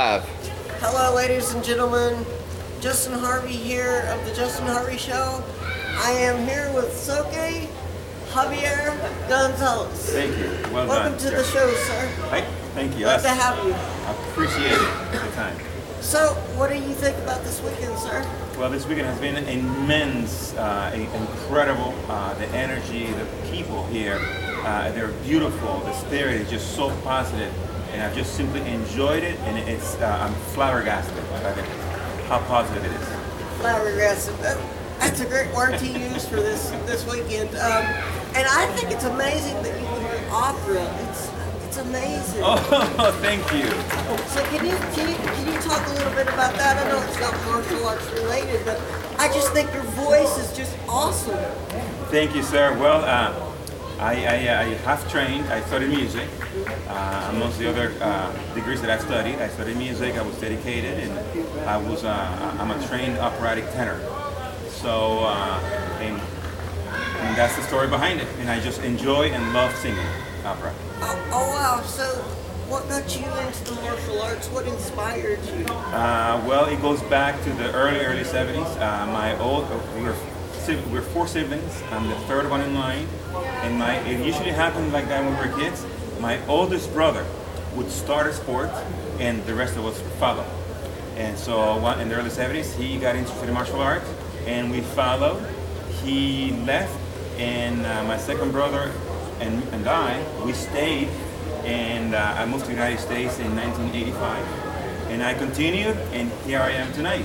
Live. Hello, ladies and gentlemen. Justin Harvey here of the Justin Harvey Show. I am here with Soke Javier Gonzalez. Thank you. Well Welcome done. to the show, sir. Hi. Thank you. Glad Yes. to have you. I appreciate it. The time. So, what do you think about this weekend, sir? Well, this weekend has been immense, uh, incredible. Uh, the energy, the people here, uh, they're beautiful. The spirit is just so positive, and I've just simply enjoyed it. And it's uh, I'm flabbergasted by the, how positive it is. Flabbergasted. That, that's a great word to use for this this weekend. Um, and I think it's amazing that you can do opera. It's it's amazing. Oh, thank you. So can you, can you can you talk a little bit about that? I know it's not martial arts related, but I just think your voice is just awesome. Thank you, sir. Well, uh, I, I, I have trained. I studied music. Uh, amongst the other uh, degrees that I've studied, I studied music. I was dedicated, and I was. Uh, I'm a trained operatic tenor. So, uh, and, and that's the story behind it. And I just enjoy and love singing opera. Oh, oh wow! So what got you into the martial arts? What inspired you? Uh, well, it goes back to the early, early 70s. Uh, my old, we were, we're four siblings. I'm the third one in line. And my, it usually happened like that when we were kids. My oldest brother would start a sport and the rest of us would follow. And so in the early 70s, he got interested in martial arts and we followed. He left and uh, my second brother and, and I, we stayed and uh, I moved to the United States in 1985 and I continued, and here I am tonight.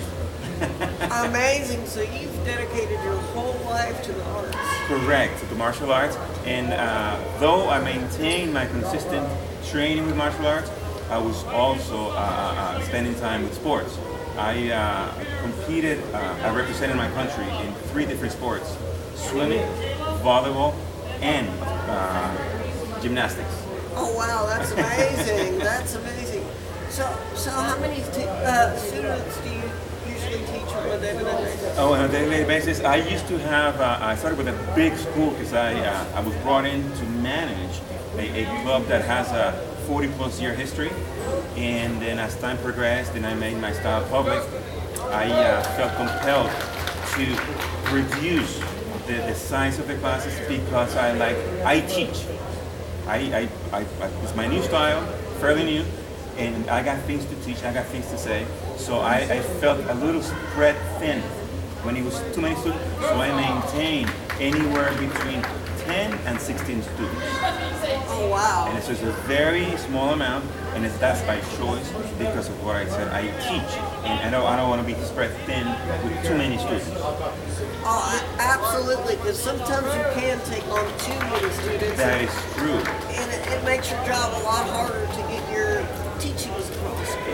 Amazing! So you've dedicated your whole life to the arts. Correct, to the martial arts. And uh, though I maintained my consistent training with martial arts, I was also uh, uh, spending time with sports. I uh, competed, uh, I represented my country in three different sports swimming, volleyball, and uh, gymnastics. Oh wow, that's amazing! that's amazing. So so how many t- uh, students do you usually teach on a basis? Oh, on a daily basis, I used to have. Uh, I started with a big school because I uh, I was brought in to manage a, a club that has a 40 plus year history, and then as time progressed and I made my style public, I uh, felt compelled to reduce the, the size of the classes because I like I teach. I, I, I, I it's my new style, fairly new, and I got things to teach, I got things to say. So I, I felt a little spread thin when it was too many students. So I maintained anywhere between 10 and 16 students. Oh wow! And it's just a very small amount, and it's that's by choice because of what I said. I teach, and I don't, I don't want to be spread thin with too many students. Oh, absolutely. Because sometimes you can take on too many students, That is true. and it, it makes your job a lot harder to get your teachings across.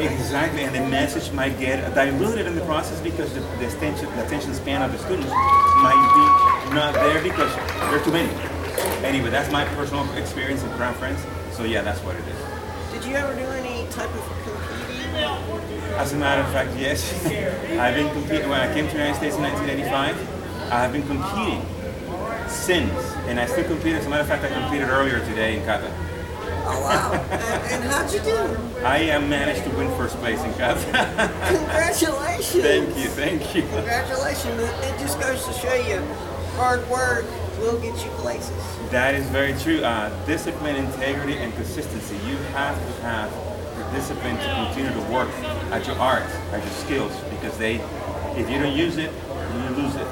Exactly, and the message might get diluted in the process because the, the, attention, the attention span of the students might be not there because there are too many. Anyway, that's my personal experience and preference. So yeah, that's what it is. Did you ever do any type of competing? As a matter of fact, yes, I've been competing. When I came to the United States in 1985, I have been competing since, and I still compete. As a matter of fact, I competed earlier today in kata. Oh wow! and, and how'd you do? I uh, managed to win first place in kata. Congratulations! thank you, thank you. Congratulations! It it just goes to show you, hard work will get you places. That is very true. Uh, discipline, integrity, and consistency. You have to have the discipline to continue to work at your art, at your skills, because they, if you don't use it, you lose it.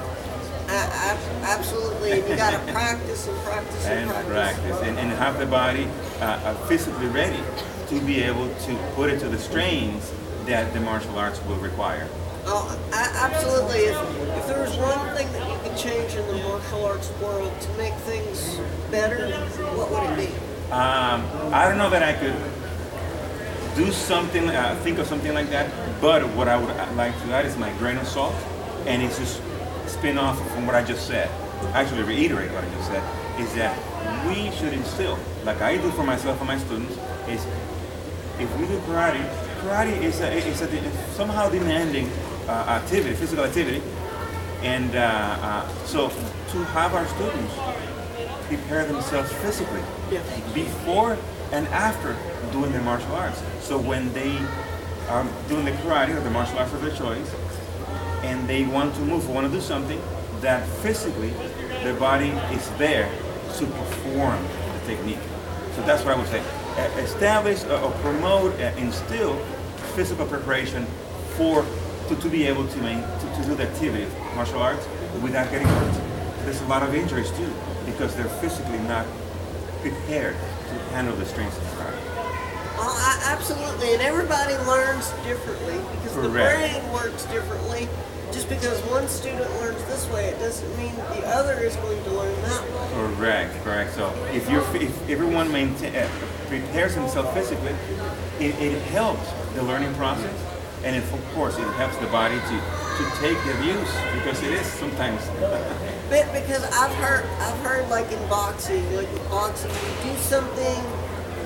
Absolutely, you got to practice and practice and, And practice, and, and have the body uh, uh, physically ready to be able to put it to the strains that the martial arts will require. Oh, absolutely. If, if there was one thing that you could change in the martial arts world to make things better, what would it be? Um, I don't know that I could do something, uh, think of something like that, but what I would like to add is my grain of salt, and it's just spin off from what I just said. Actually, reiterate what I just said is that we should instill, like I do for myself and my students, is if we do karate, karate is a, is a somehow demanding uh, activity, physical activity, and uh, uh, so to have our students prepare themselves physically Yeah. before and after doing their martial arts. So when they are doing the karate or the martial arts of their choice, and they want to move want to do something that physically their body is there to perform the technique. So that's what I would say. Establish or promote, uh, instill physical preparation for to, to be able to, to to do the activity of martial arts without getting hurt. There's a lot of injuries too because they're physically not prepared to handle the strains of karate. Oh, I, absolutely, and everybody learns differently because the brain works differently. Just because one student learns this way, it doesn't mean the other is going to learn that way. Correct, correct. So if you're if everyone maintain, uh, prepares himself physically, it, it helps the learning process, and it, of course it helps the body to to take the abuse because it is sometimes. But because I've heard, I've heard like in boxing, like in boxing, you do something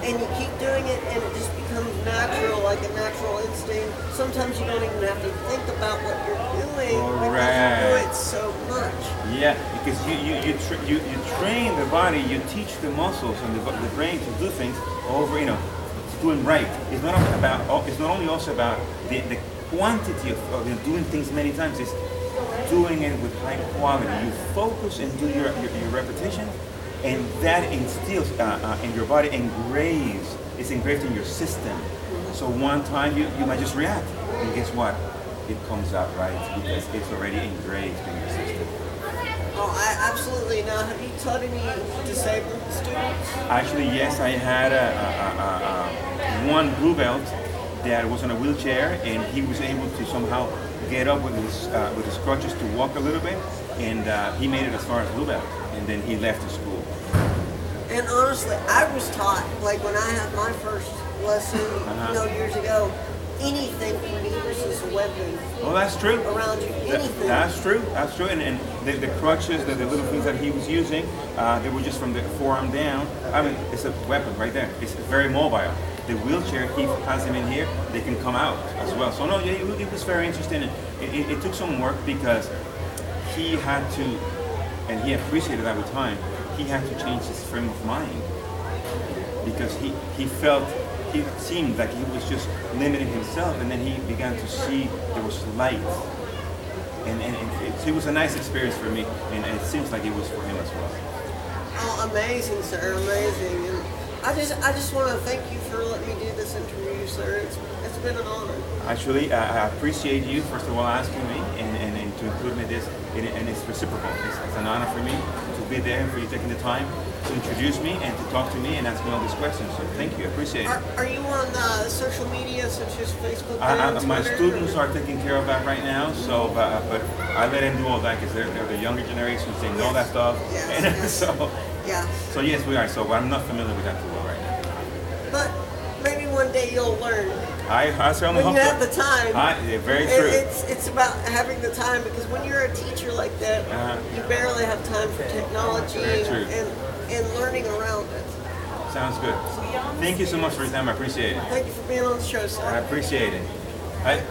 and you keep doing it, and it just becomes natural, like a natural instinct. Sometimes you don't even have to think about what you're doing because you do it so much. Yeah, because you you you, tra- you you train the body, you teach the muscles and the, the brain to do things over, you know, doing right. It's not about oh, it's not only also about the, the quantity of, of you know, doing things many times. It's doing it with high quality. You focus and do your your, your repetition, and that instills uh, uh, in your body, engraves. It's engraved in your system. So one time you, you might just react, and guess what? It comes out right because it's already engraved in your system. Oh, I absolutely. Now, have you taught any disabled students? Actually, yes, I had a, a, a, one blue belt that was on a wheelchair, and he was able to somehow get up with his uh, with his crutches to walk a little bit, and uh, he made it as far as blue belt, and then he left the school. And honestly, I was taught, like when I had my first lesson, Uh-huh. you know, years ago, anything can be used as a weapon Well, that's true. around you. That- Anything. that's true. That's true. And, and the, the crutches, the, the little things that he was using, uh, they were just from the forearm down. I mean, it's a weapon right there. It's very mobile. The wheelchair, he has them in here. They can come out as well. So no, yeah, it, it was very interesting. It, it, it took some work because he had to, and he appreciated that with time. He had to change his frame of mind because he, he felt he seemed like he was just limiting himself and then he began to see there was light and, and, and it, it was a nice experience for me and it seems like it was for him as well Oh, amazing, sir, amazing. And I just, I just want to thank you for letting me do this interview, sir. It's, it's been an honor. actually I, I appreciate you first of all asking me and, and, and to include me in this and, and it's reciprocal it's, it's an honor for me to be there for you taking the time to introduce me and to talk to me and ask me all these questions so thank you I appreciate it Are, are you on uh, social media such as Facebook? I, I, and my students are taking care of that right now, so but, but I let them do all that because they're, they're the younger generations. They know that stuff, Yes, and yes. so Yeah, so yes, we are. So I'm not familiar with that too well right now. but maybe one day you'll learn. I I certainly When hope you so. have the time. I, yeah, very true. It's it's about having the time because when you're a teacher like that, Uh-huh. you barely have time for technology and, and and learning around it. Sounds good. Thank you so much for your time. I appreciate it. Thank you for being on the show, sir. I appreciate it. I,